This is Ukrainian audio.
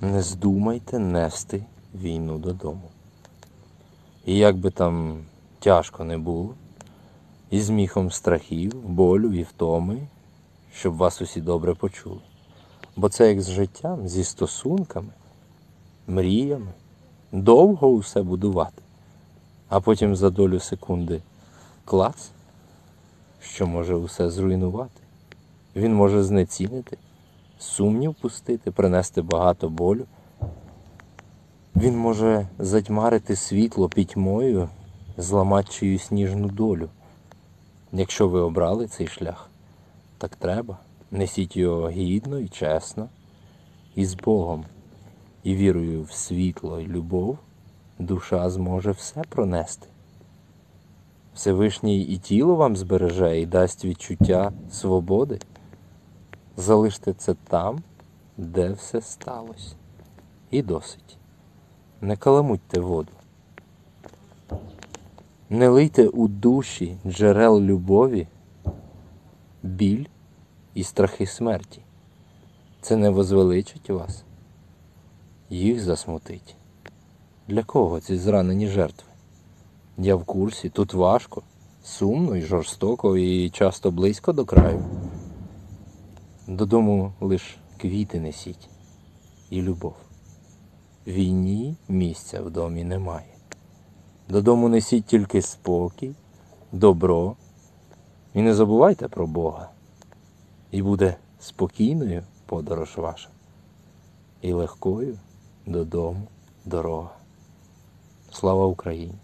Не здумайте нести війну додому. І як би там тяжко не було, і з міхом страхів, болю і втоми, щоб вас усі добре почули. Бо це як з життям, зі стосунками, мріями, довго усе будувати, а потім за долю секунди клац, що може усе зруйнувати. Він може знецінити, сумнів пустити, принести багато болю. Він може затьмарити світло пітьмою, зламати чиюсь ніжну долю. Якщо ви обрали цей шлях, так треба. Несіть його гідно і чесно, і з Богом, і вірою в світло і любов, душа зможе все пронести. Всевишній і тіло вам збереже і дасть відчуття свободи. Залиште це там, де все сталося. І досить. Не каламутьте воду. Не лийте у душі джерел любові, біль і страхи смерті. Це не возвеличить вас, їх засмутить. Для кого ці зранені жертви? Я в курсі, тут важко, сумно і жорстоко, і часто близько до краю. Додому лиш квіти несіть і любов. Війні місця в домі немає. Додому несіть тільки спокій, добро. І не забувайте про Бога. І буде спокійною подорож ваша, і легкою додому дорога. Слава Україні!